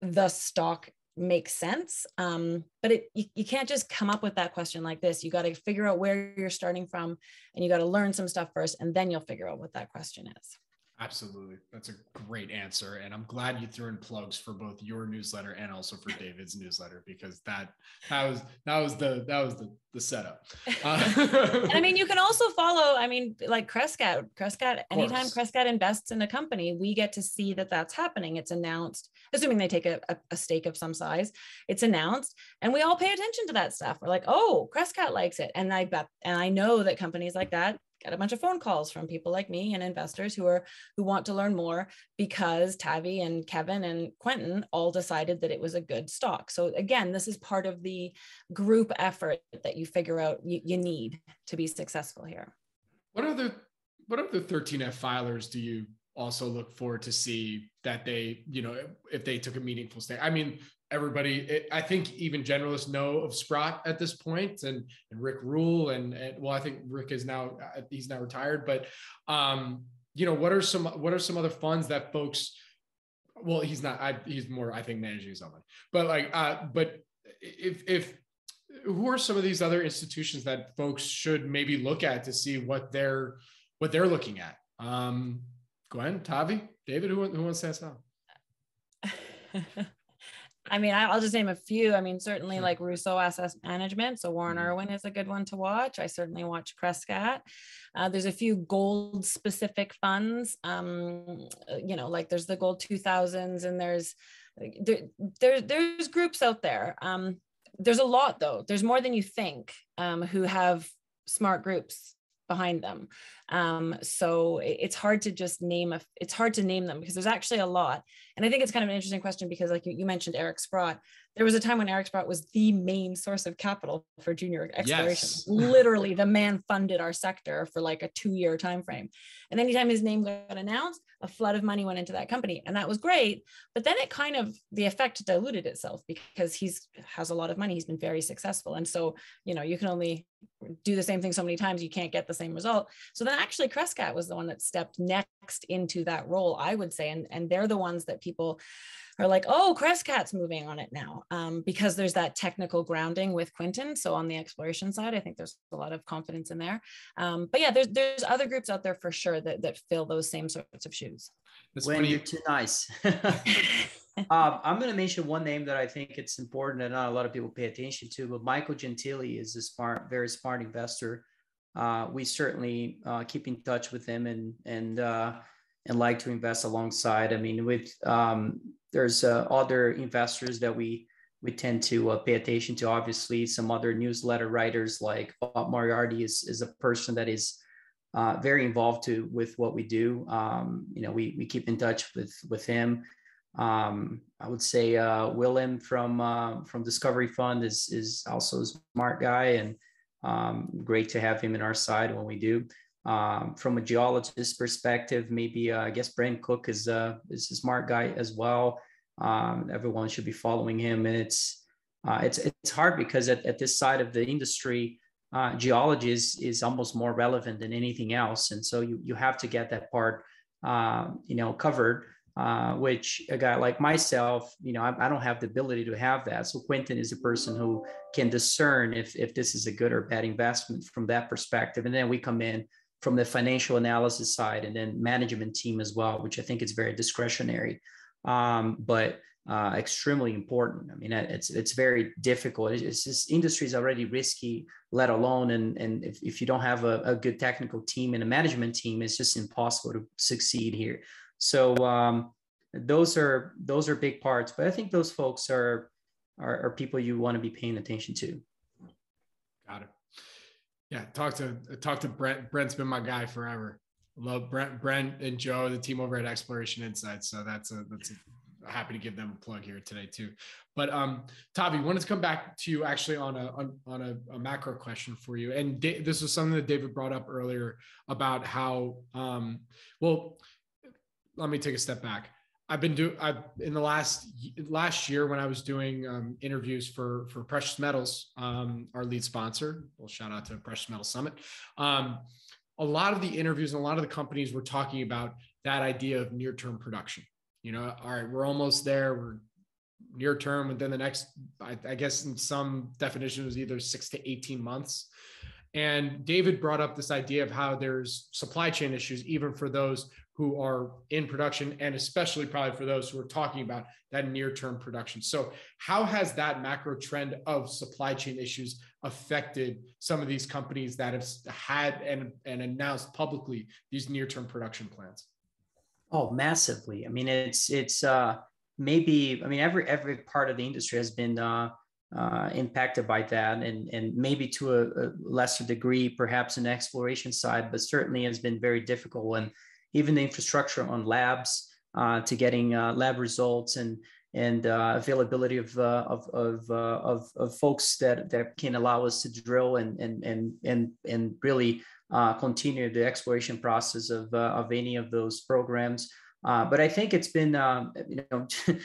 the stock makes sense. Um, but it you, you can't just come up with that question like this. You got to figure out where you're starting from and you got to learn some stuff first, and then you'll figure out what that question is. Absolutely. That's a great answer. And I'm glad you threw in plugs for both your newsletter and also for (laughs) David's newsletter because that that was that was the that was the the setup. (laughs) Uh, I mean, you can also follow, I mean, like Crescat, Crescat, anytime Crescat invests in a company, we get to see that that's happening. It's announced, assuming they take a, a, a stake of some size, it's announced and we all pay attention to that stuff. We're like, oh, Crescat likes it. And I bet, and I know that companies like that get a bunch of phone calls from people like me and investors who are who want to learn more because Tavi and Kevin and Quinton all decided that it was a good stock. So again, this is part of the group effort that you figure out you, you need to be successful here. What other what other 13F filers do you also look forward to see that they, you know, if they took a meaningful stake? I mean, everybody, I think even generalists know of Sprott at this point and, and Rick Rule and, and well, I think Rick is now, he's now retired, but, um, you know, what are some, what are some other funds that folks, well, he's not, I, he's more, I think managing someone, but like, uh, but if, if, who are some of these other institutions that folks should maybe look at to see what they're, what they're looking at? Um, Gwen, Tavi, David, who, who wants to ask now? (laughs) I mean, I'll just name a few. I mean, certainly like Rosseau Asset Management. So Warren mm-hmm. Irwin is a good one to watch. I certainly watch Crescat. Uh, there's a few gold specific funds. Um, you know, like there's the gold 2000s and there's there, there there's groups out there. Um, there's a lot though. There's more than you think um, who have smart groups behind them. Um, so it's hard to just name a, it's hard to name them because there's actually a lot. And I think it's kind of an interesting question because like you, you mentioned Eric Sprott, there was a time when Eric Sprott was the main source of capital for junior exploration. Yes. (laughs) Literally, the man funded our sector for like a two-year time frame. And anytime his name got announced, a flood of money went into that company, and that was great. But then it kind of the effect diluted itself because he's has a lot of money. He's been very successful, and so you know you can only do the same thing so many times you can't get the same result. So then actually Crescat was the one that stepped next into that role, I would say, and and they're the ones that people are like, oh, Crescat's moving on it now um, because there's that technical grounding with Quinton. So on the exploration side, I think there's a lot of confidence in there. Um, but yeah, there's there's other groups out there for sure that that fill those same sorts of shoes. That's when funny. you're too nice. (laughs) (laughs) um, I'm going to mention one name that I think it's important and not a lot of people pay attention to, but Michael Gentile is a smart, very smart investor. Uh, we certainly uh, keep in touch with him and and uh, and like to invest alongside. I mean, with um, there's uh, other investors that we we tend to uh, pay attention to. Obviously, some other newsletter writers like Bob Moriarty is is a person that is uh, very involved to with what we do. Um, you know, we we keep in touch with with him. Um, I would say uh, Willem from uh, from Discovery Fund is is also a smart guy and um, great to have him in our side when we do. Um, from a geologist perspective, maybe uh, I guess Brent Cook is uh, is a smart guy as well. Um, everyone should be following him, and it's uh, it's it's hard because at, at this side of the industry, uh, geology is is almost more relevant than anything else, and so you you have to get that part uh, you know covered. Uh, which a guy like myself, you know, I, I, don't have the ability to have that. So Quinton is a person who can discern if if this is a good or bad investment from that perspective, and then we come in from the financial analysis side and then management team as well, which I think is very discretionary, um, but uh, extremely important. I mean, it's it's very difficult. It's just industry is already risky, let alone and and if, if you don't have a, a good technical team and a management team, it's just impossible to succeed here. So um, those are those are big parts, but I think those folks are are, are people you want to be paying attention to. Got it. Yeah, talk to talk to Brent. Brent's been my guy forever. Love Brent, Brent and Joe, the team over at Exploration Insights. So that's a that's a, happy to give them a plug here today too. But um, Tavi, wanted to come back to you actually on a on, on a, a, macro question for you. And da- this was something that David brought up earlier about how um, well let me take a step back. I've been doing I've in the last last year when I was doing um, interviews for for Precious Metals, um, our lead sponsor. Well, shout out to Precious Metal Summit. Um, a lot of the interviews and a lot of the companies were talking about that idea of near term production. You know, all right, we're almost there. We're near term within the next, I, I guess, in some definition, was either six to eighteen months. And David brought up this idea of how there's supply chain issues, even for those who are in production and especially probably for those who are talking about that near term production. So, how has that macro trend of supply chain issues affected some of these companies that have had and, and announced publicly these near term production plans? Oh, massively. I mean, it's, it's, uh, maybe, I mean, every, every part of the industry has been, uh, uh, impacted by that and, and maybe to a, a lesser degree, perhaps in exploration side, but certainly has been very difficult. And even the infrastructure on labs uh, to getting uh, lab results and and uh, availability of, uh, of, of, uh, of, of, folks that, that can allow us to drill and, and, and, and, and really uh, continue the exploration process of, of any of those programs. but I think it's been, um, you know, (laughs)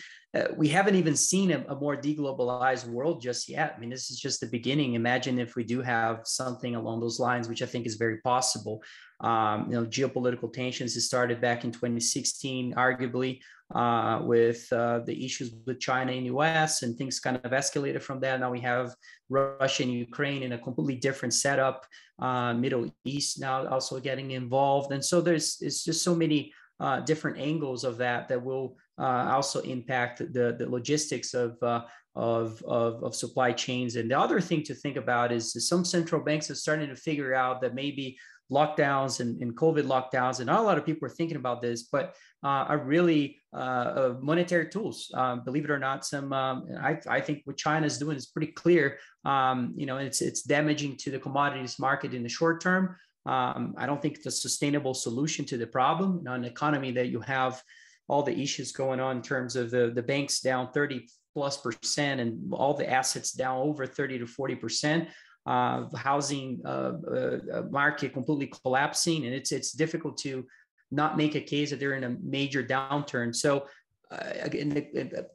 we haven't even seen a, a, more deglobalized world just yet. I mean, this is just the beginning. Imagine if we do have something along those lines, which I think is very possible. Um, you know, geopolitical tensions started back in 2016, arguably uh, with uh, the issues with China and US, and things kind of escalated from there. Now we have Russia and Ukraine in a completely different setup. Uh, Middle East now also getting involved, and so there's it's just so many uh, different angles of that that will uh, also impact the the logistics of uh, of, of, of, supply chains. And the other thing to think about is some central banks are starting to figure out that maybe lockdowns and, and COVID lockdowns, and not a lot of people are thinking about this, but uh, are really uh, monetary tools. Um, believe it or not, some um, I, I think what China is doing is pretty clear. Um, you know, it's it's damaging to the commodities market in the short term. Um, I don't think it's a sustainable solution to the problem. You know, an economy that you have all the issues going on in terms of the, the banks down 30 plus percent and all the assets down over 30 to 40 percent uh, housing uh, uh, market completely collapsing, and it's it's difficult to not make a case that they're in a major downturn. So, uh, again,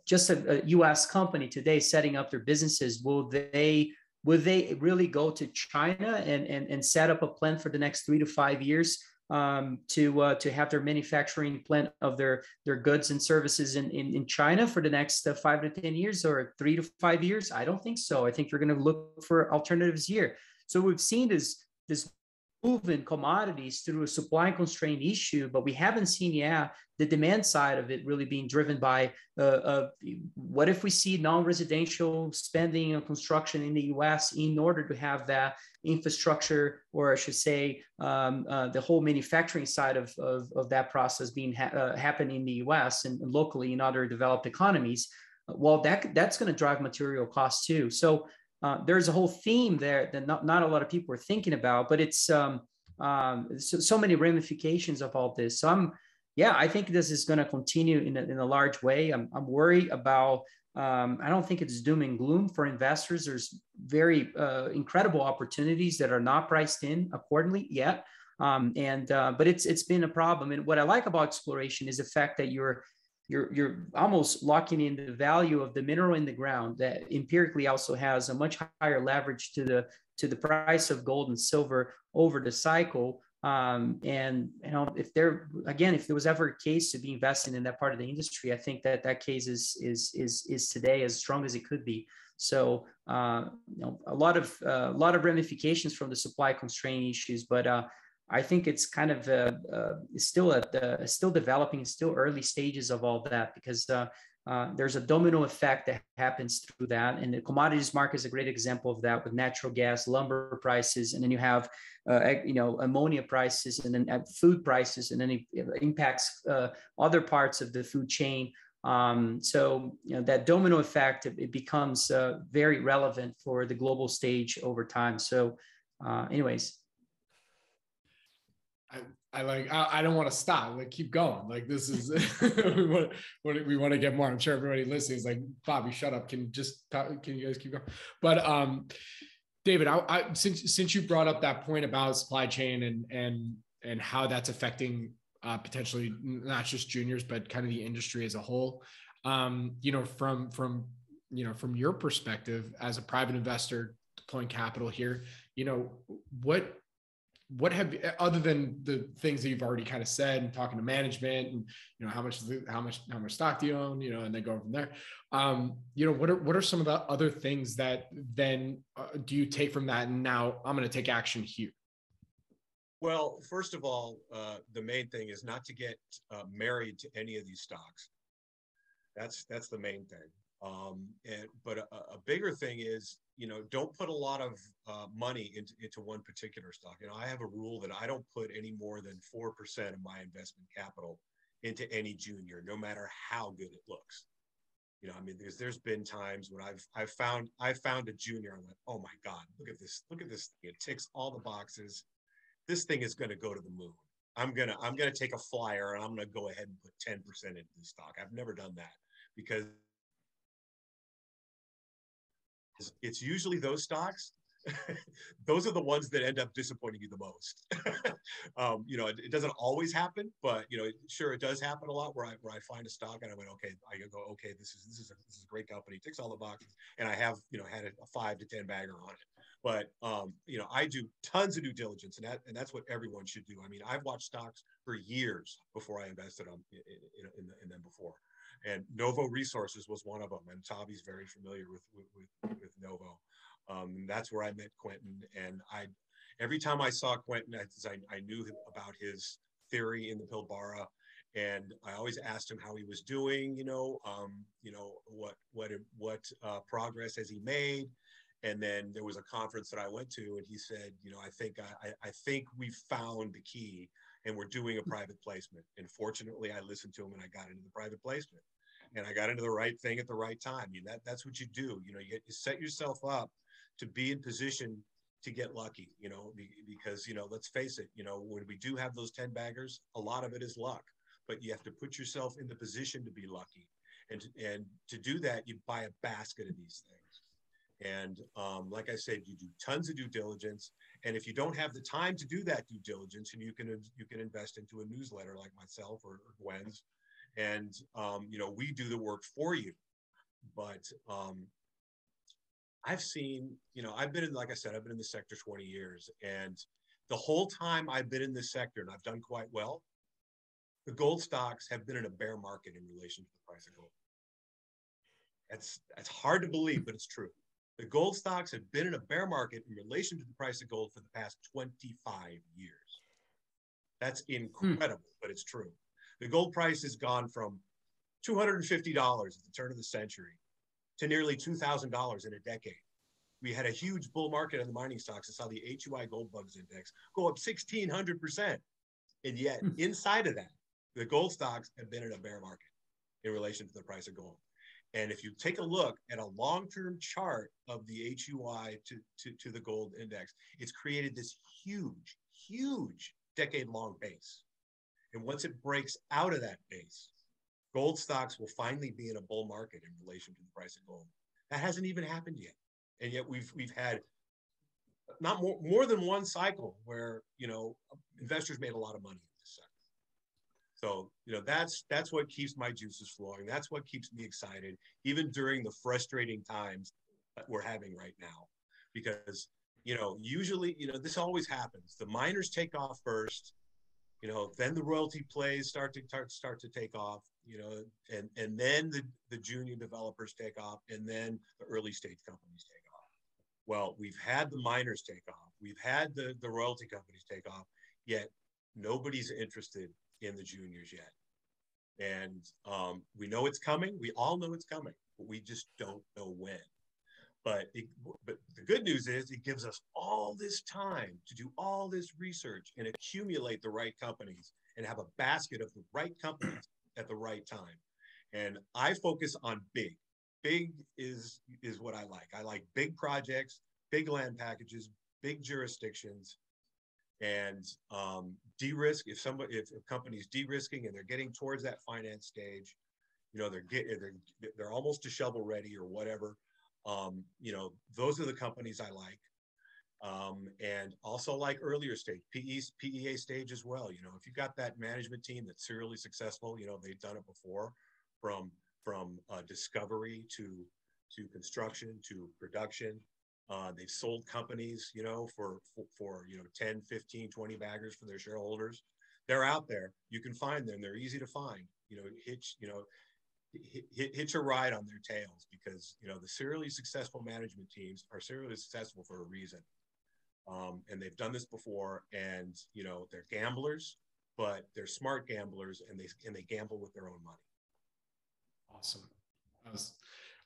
just a, a, U.S. company today setting up their businesses, will they will they really go to China and and, and set up a plan for the next three to five years? Um, to uh, to have their manufacturing plant of their their goods and services in in, in China for the next uh, five to ten years or three to five years? I don't think so. I think you're going to look for alternatives here. So we've seen this this moving commodities through a supply constraint issue, but we haven't seen yet the demand side of it really being driven by uh, uh, what if we see non-residential spending on construction in the U.S. in order to have that infrastructure, or I should say, um, uh, the whole manufacturing side of, of, of that process being ha- uh, happening in the U.S. And, and locally in other developed economies. Well, that that's going to drive material costs too. So uh, there's a whole theme there that not, not a lot of people are thinking about, but it's um, um, so, so many ramifications of all this. So I'm, yeah, I think this is going to continue in a, in a large way. I'm, I'm worried about, um, I don't think it's doom and gloom for investors. There's very uh, incredible opportunities that are not priced in accordingly yet. Um, and uh, but it's it's been a problem. And what I like about exploration is the fact that you're you're you're almost locking in the value of the mineral in the ground that empirically also has a much higher leverage to the to the price of gold and silver over the cycle. Um, and you know if there again if there was ever a case to be investing in that part of the industry i think that that case is is is is today as strong as it could be. So uh, you know a lot of uh, a lot of ramifications from the supply constraint issues but uh, I think it's kind of uh, uh, still at the still developing, still early stages of all that because uh, uh, there's a domino effect that happens through that, and the commodities market is a great example of that with natural gas, lumber prices, and then you have uh, you know ammonia prices, and then food prices, and then it impacts other parts of the food chain. Um, so you know that domino effect it becomes very relevant for the global stage over time. So, anyways, I, I like I, I don't want to stop. Like keep going. Like this is (laughs) we want we want to get more. I'm sure everybody listening is like Bobby, shut up. Can just talk, can you guys keep going? But um, David, I, I since since you brought up that point about supply chain and and and how that's affecting uh, potentially not just juniors but kind of the industry as a whole. Um, you know, from from you know from your perspective as a private investor deploying capital here, you know what what have other than the things that you've already kind of said and talking to management and you know how much how much how much stock do you own you know and then go from there. Um you know what are what are some of the other things that then uh, do you take from that and now i'm going to take action here? Well first of all uh, the main thing is not to get uh, married to any of these stocks. That's that's the main thing. Um, and but a, a bigger thing is you know, don't put a lot of uh, money into, into one particular stock. You know, I have a rule that I don't put any more than 4% of my investment capital into any junior, no matter how good it looks. You know, I mean, there's, there's been times when I've, I've found, I found a junior. I'm like, oh my God, look at this, look at this. Thing. It ticks all the boxes. This thing is going to go to the moon. I'm to, I'm to take a flyer and I'm to go ahead and put 10% into the stock. I've never done that because it's usually those stocks (laughs) those are the ones that end up disappointing you the most. (laughs) um, you know, it, it, doesn't always happen, but you know, sure, it does happen a lot where I where I find a stock and I went, okay, I go, okay, this is this is a, this is a great company, ticks all the boxes, and I have you know had a, a five to ten bagger on it. But um, you know, I do tons of due diligence, and that and that's what everyone should do. I mean, I've watched stocks for years before I invested in, in, in, in them before and Novo Resources was one of them. And Tavi's very familiar with with, with, Novo. Um, that's where I met Quinton, and I every time I saw Quinton, I, I knew about his theory in the Pilbara, and I always asked him how he was doing. You know, um, you know what what what uh, progress has he made? And then there was a conference that I went to, and he said, you know, I think I, I think we found the key, and we're doing a private placement. And fortunately, I listened to him, and I got into the private placement and I got into the right thing at the right time. You that that's what you do. You know, you, you set yourself up to be in position to get lucky. You know, because you know, let's face it. You know, when we do have those ten baggers, a lot of it is luck. But you have to put yourself in the position to be lucky, and to, and to do that, you buy a basket of these things. And um, like I said, you do tons of due diligence. And if you don't have the time to do that due diligence, and you can you can invest into a newsletter like myself or, or Gwen's, and um, you know we do the work for you but um, i've seen you know i've been in like i said i've been in the sector 20 years and the whole time i've been in this sector and i've done quite well the gold stocks have been in a bear market in relation to the price of gold that's that's hard to believe but it's true The gold stocks have been in a bear market in relation to the price of gold for the past 25 years. That's incredible, hmm. but it's true. The gold price has gone from $250 at the turn of the century to nearly $2,000 in a decade. We had a huge bull market in the mining stocks. and saw the HUI Gold Bugs Index go up 1,600%. And yet, hmm. inside of that, the gold stocks have been in a bear market in relation to the price of gold. And if you take a look at a long-term chart of the HUI to, to, to the gold index, it's created this huge, huge decade-long base. And once it breaks out of that base, gold stocks will finally be in a bull market in relation to the price of gold. That hasn't even happened yet. And yet we've we've had not more more than one cycle where you know investors made a lot of money in this sector. so, you know, that's that's what keeps my juices flowing. That's what keeps me excited, even during the frustrating times that we're having right now. Because, you know, usually, you know, this always happens. The miners take off first, you know, then the royalty plays start to start start to take off, you know, and and then the, the junior developers take off, and then the early stage companies take off. Well, we've had the miners take off, we've had the, the royalty companies take off, yet nobody's interested in the juniors yet. And um, we know it's coming. We all know it's coming, but we just don't know when. But it, but the good news is it gives us all this time to do all this research and accumulate the right companies and have a basket of the right companies (clears throat) at the right time. And I focus on big. Big is is what I like. I like big projects, big land packages, big jurisdictions, and um, de-risk if somebody if a company's de-risking and they're getting towards that finance stage you know they're getting they're, they're almost to shovel ready or whatever um, you know those are the companies i like um, and also like earlier stage PE, pea stage as well you know if you've got that management team that's serially successful you know they've done it before from from uh, discovery to to construction to production uh, they've sold companies, you know, for, for, for, you know, 10, 15, 20 baggers for their shareholders. They're out there. You can find them. They're easy to find. You know, hitch, you know, hitch a ride on their tails because, you know, the serially successful management teams are serially successful for a reason. Um, and they've done this before and, you know, they're gamblers, but they're smart gamblers and they, and they gamble with their own money. Awesome. That was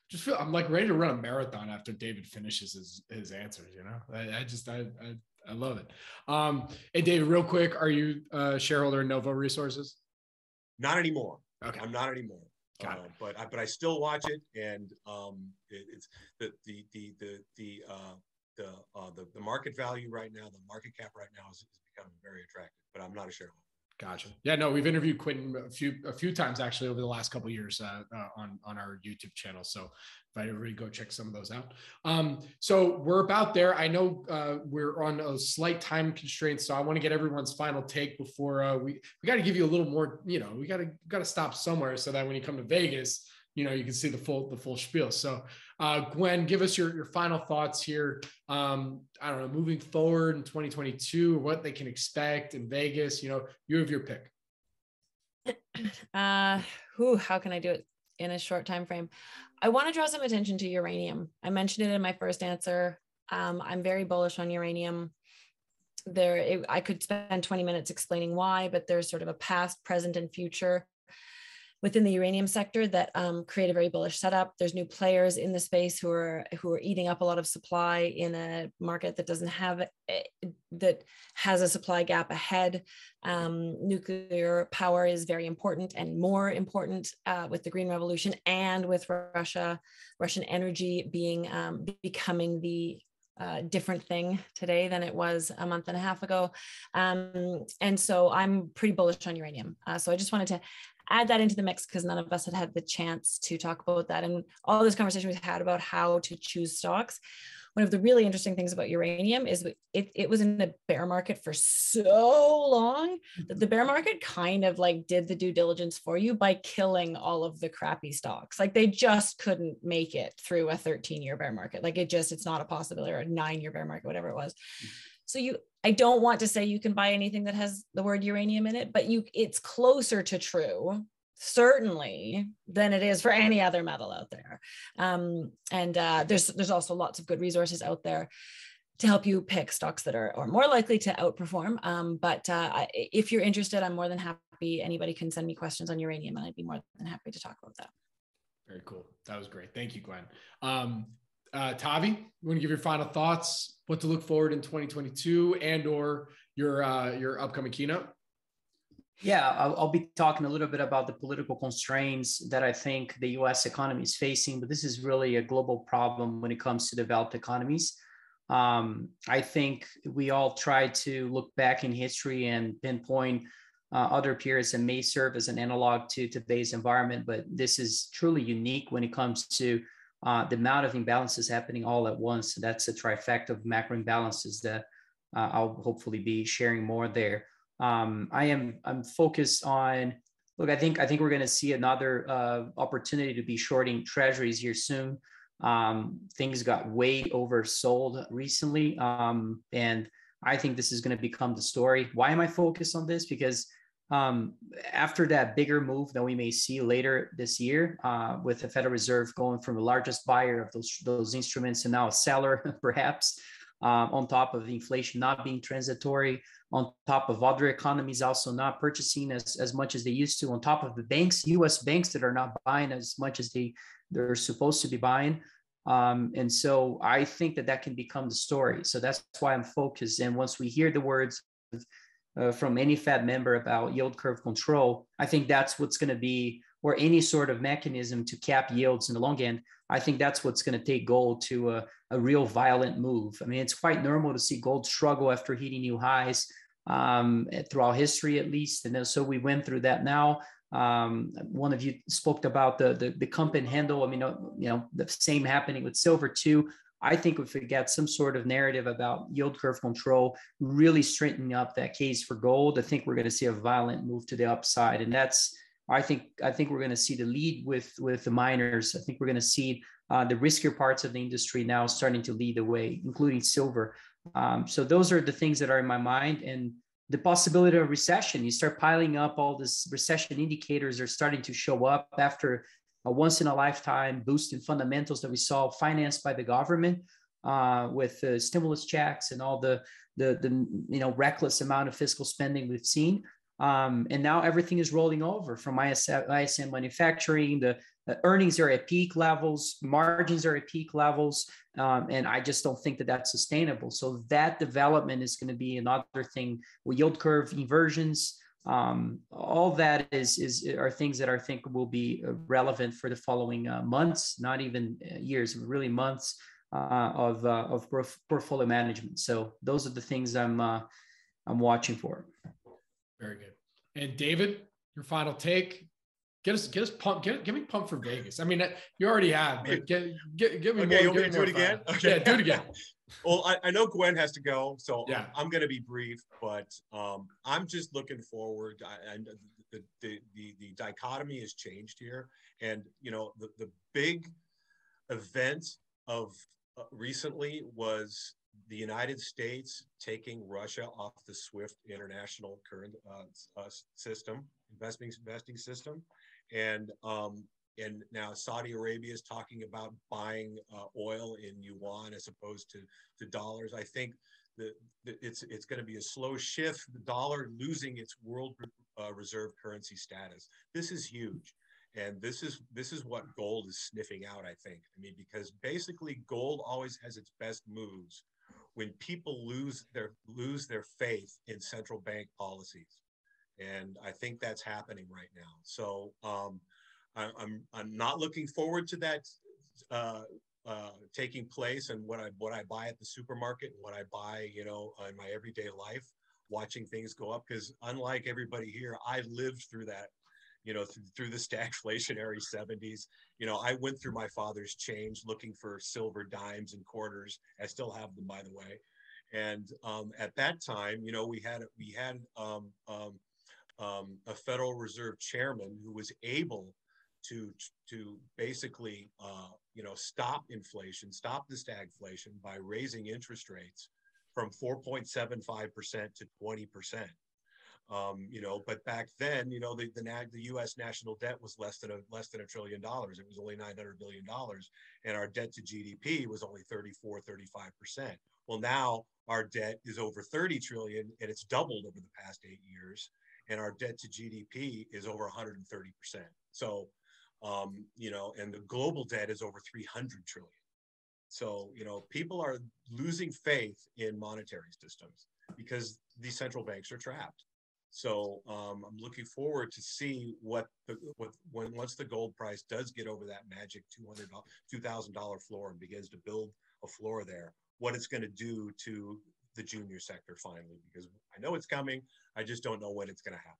just feel I'm like ready to run a marathon after David finishes his his answers. You know, I, I just I, I, I love it. Um, hey David, real quick, are you a shareholder in Novo Resources? Not anymore. Okay, I'm not anymore. Got it. But I, but I still watch it, and um, it, it's the the the the the uh, the, uh, the the market value right now, the market cap right now is, is becoming very attractive. But I'm not a shareholder. Gotcha. Yeah, no, we've interviewed Quinton a few a few times actually over the last couple years uh, uh, on on our YouTube channel. So invite everybody go check some of those out. Um, so we're about there. I know uh, we're on a slight time constraint, so I want to get everyone's final take before uh, we we got to give you a little more. You know, we got to got to stop somewhere so that when you come to Vegas, you know you can see the full the full spiel. So uh, Gwen, give us your, your final thoughts here. Um, I don't know, moving forward in 2022, what they can expect in Vegas. You know, you have your pick. (clears throat) Uh, who? How can I do it in a short time frame? I want to draw some attention to uranium. I mentioned it in my first answer. Um, I'm very bullish on uranium. There, it, I could spend 20 minutes explaining why, but there's sort of a past, present, and future within the uranium sector that um, create a very bullish setup. There's new players in the space who are who are eating up a lot of supply in a market that doesn't have that has a supply gap ahead. Um, nuclear power is very important and more important uh, with the green revolution and with Russia, Russian energy being um, becoming the uh, different thing today than it was a month and a half ago. Um, and so I'm pretty bullish on uranium. Uh, so I just wanted to add that into the mix because none of us had had the chance to talk about that. And all this conversation we've had about how to choose stocks. One of the really interesting things about uranium is it, it was in the bear market for so long that the bear market kind of like did the due diligence for you by killing all of the crappy stocks. Like they just couldn't make it through a 13 year bear market. Like it just, it's not a possibility or a nine year bear market, whatever it was. Mm. So you I don't want to say you can buy anything that has the word uranium in it, but you it's closer to true. certainly than it is for any other metal out there. Um, and uh, there's there's also lots of good resources out there to help you pick stocks that are, are more likely to outperform. Um, but uh, if you're interested, I'm more than happy. Anybody can send me questions on uranium, and I'd be more than happy to talk about that. Very cool. That was great. Thank you, Gwen. Um, uh, Tavi, you want to give your final thoughts? What to look forward in 2022, and or your uh, your upcoming keynote? Yeah, I'll, be talking a little bit about the political constraints that I think the US economy is facing, but this is really a global problem when it comes to developed economies. Um, I think we all try to look back in history and pinpoint uh, other periods that may serve as an analog to today's environment, but this is truly unique when it comes to uh, the amount of imbalances happening all at once. That's a trifecta of macro imbalances that uh, I'll hopefully be sharing more there. Um, I am I'm focused on look. I think I think we're going to see another uh, opportunity to be shorting treasuries here soon. Um, things got way oversold recently, um, and I think this is going to become the story. Why am I focused on this? Because um, after that bigger move that we may see later this year, uh, with the Federal Reserve going from the largest buyer of those those instruments and now a seller, (laughs) perhaps, um, on top of inflation not being transitory, on top of other economies also not purchasing as, as much as they used to, on top of the banks, US banks that are not buying as much as they, they're supposed to be buying. Um, and so I think that that can become the story. So that's why I'm focused. And once we hear the words uh, from any Fed member about yield curve control, I think that's what's going to be, or any sort of mechanism to cap yields in the long end. I think that's what's going to take gold to a, a real violent move. I mean, it's quite normal to see gold struggle after hitting new highs um, throughout history, at least. And so we went through that now. Um, one of you spoke about the, the, the company handle. I mean, uh, you know, the same happening with silver too. I think if we get some sort of narrative about yield curve control, really straightening up that case for gold, I think we're going to see a violent move to the upside. And that's, I think, I think we're going to see the lead with with the miners. I think we're going to see uh, the riskier parts of the industry now starting to lead the way, including silver. Um, so those are the things that are in my mind. And the possibility of recession, you start piling up all this recession indicators are starting to show up after a once in a lifetime boost in fundamentals that we saw financed by the government uh, with uh, stimulus checks and all the, the, the you know reckless amount of fiscal spending we've seen. Um, and now everything is rolling over from ISM, ISM manufacturing. The, the, earnings are at peak levels, margins are at peak levels, um, and I just don't think that that's sustainable. So that development is going to be another thing. With yield curve inversions, um, all that is is are things that I think will be uh, relevant for the following uh, months, not even uh, years, really months uh, of uh, of portfolio management. So those are the things I'm uh, I'm watching for. Very good. And David, your final take. Get us, get us pumped. Get, get me pumped for Vegas. I mean, you already have, but get, get, get me okay, more. Okay, you do it again. Okay. Yeah, do it again. (laughs) well, I, I, know Gwen has to go, so yeah. I'm going to be brief, but um, I'm just looking forward. And the, the, the, the dichotomy has changed here. And, you know, the, the big event of uh, recently was the United States taking Russia off the SWIFT international current uh, uh, system, investing investing system, and um, and now Saudi Arabia is talking about buying uh, oil in yuan as opposed to to dollars. I think that it's it's going to be a slow shift. The dollar losing its world uh, reserve currency status. This is huge and this is this is what gold is sniffing out i think i mean because basically gold always has its best moves when people lose their lose their faith in central bank policies and i think that's happening right now so um, I, am I'm, I'm not looking forward to that uh, uh, taking place and what i what i buy at the supermarket and what i buy you know in my everyday life watching things go up because unlike everybody here i lived through that you know, through, through the (laughs) stagflationary 70s. You know, I went through my father's change looking for silver dimes and quarters. I still have them, by the way. And um, at that time, you know, we had we had um, um, um, a Federal Reserve chairman who was able to to basically uh, you know stop inflation, stop the stagflation by raising interest rates from 4.75% to 20%. Um, you know, but back then, you know, the, the the U.S. national debt was less than a less than a trillion dollars. It was only 900 billion dollars, and our debt to GDP was only 34, 35 percent. Well, now our debt is over 30 trillion, and it's doubled over the past eight years, and our debt to GDP is over 130 percent. So, um, you know, and the global debt is over 300 trillion. So, you know, people are losing faith in monetary systems because these central banks are trapped. So um, I'm looking forward to see what the what when once the gold price does get over that magic 200 2000 dollar floor and begins to build a floor there, what it's going to do to the junior sector finally because I know it's coming. I just don't know when it's going to happen.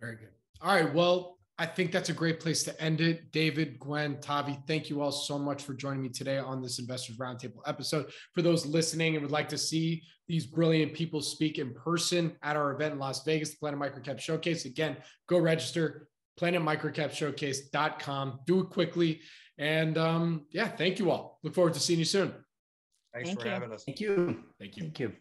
Very good. All right. Well, I think that's a great place to end it. David, Gwen, Tavi, thank you all so much for joining me today on this Investors Roundtable episode. For those listening and would like to see these brilliant people speak in person at our event in Las Vegas, the Planet Microcap Showcase, again, go register, planetmicrocapshowcase.com. Do it quickly. And um, yeah, thank you all. Look forward to seeing you soon. Thanks Thank for you. having us. Thank you. Thank you. Thank you.